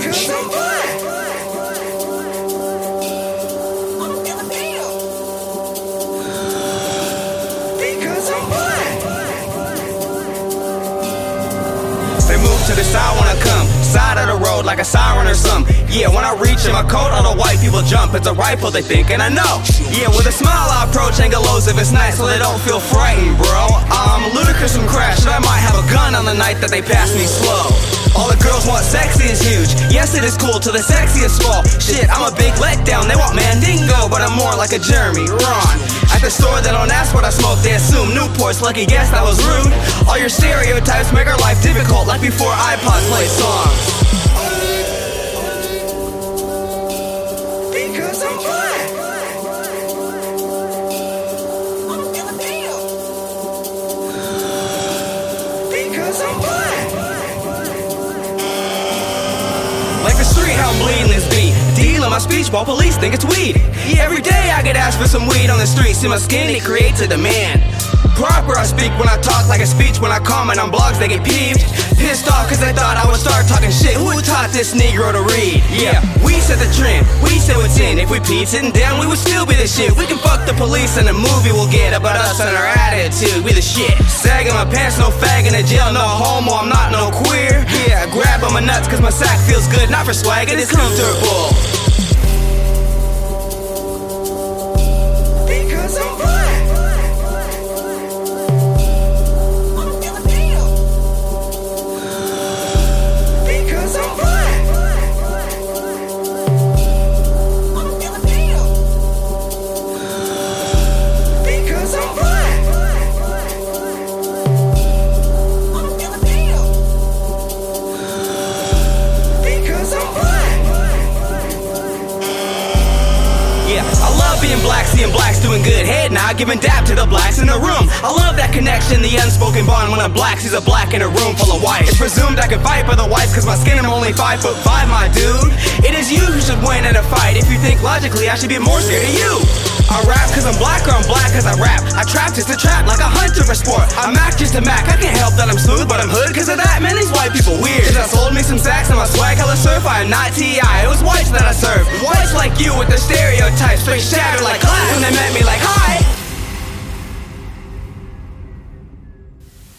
Because I'm black. They move to the side when I come. Side of the road like a siren or something. Yeah, when I reach in my coat, all the white people jump. It's a rifle they think, and I know. Yeah, with a smile I approach Angelos if it's nice, so they don't feel frightened, bro. I'm ludicrous and crash, and I might have a gun on the night that they pass me slow. All the girls want sexy is huge. Yes, it is cool till the sexiest fall. Shit, I'm a big letdown. They want Mandingo, but I'm more like a Jeremy Ron. At the store, they don't ask what I smoke, they assume Newport's. Lucky guess that was rude. All your stereotypes make our life difficult, like before iPods play songs. Because I'm the street, how I'm bleeding this beat. Dealing my speech while police think it's weed. Every day I get asked for some weed on the street. See my skin, it creates a demand. Proper, I speak when I talk like a speech. When I comment on blogs, they get peeved. Pissed off cause they thought I would start talking shit. Who taught this Negro to read? Yeah, we set the trend, we say what's in. If we peed sitting down, we would still be the shit. We can fuck the police and the movie will get about us and our attitude. We the shit. Sagging my pants, no fag in the jail, no homo, I'm not no queer. Yeah, grab on my nuts cause my sack feels good, not for swag, it is comfortable. Love being black, seeing blacks doing good. Head nod, giving dap to the blacks in the room. I love that connection, the unspoken bond when a black sees a black in a room full of whites. It's presumed I can fight for the whites, cause my skin I'm only five foot five, my dude. It is you who should win in a fight. If you think logically, I should be more scared of you. Sport. I mac just a mac. I can't help that I'm smooth, but I'm hood cause of that. Man, these white people weird. Cause I sold me some sacks and my swag color surf. I am not TI. It was whites that I served. Whites like you with the stereotypes, straight shattered like glass. When they met me.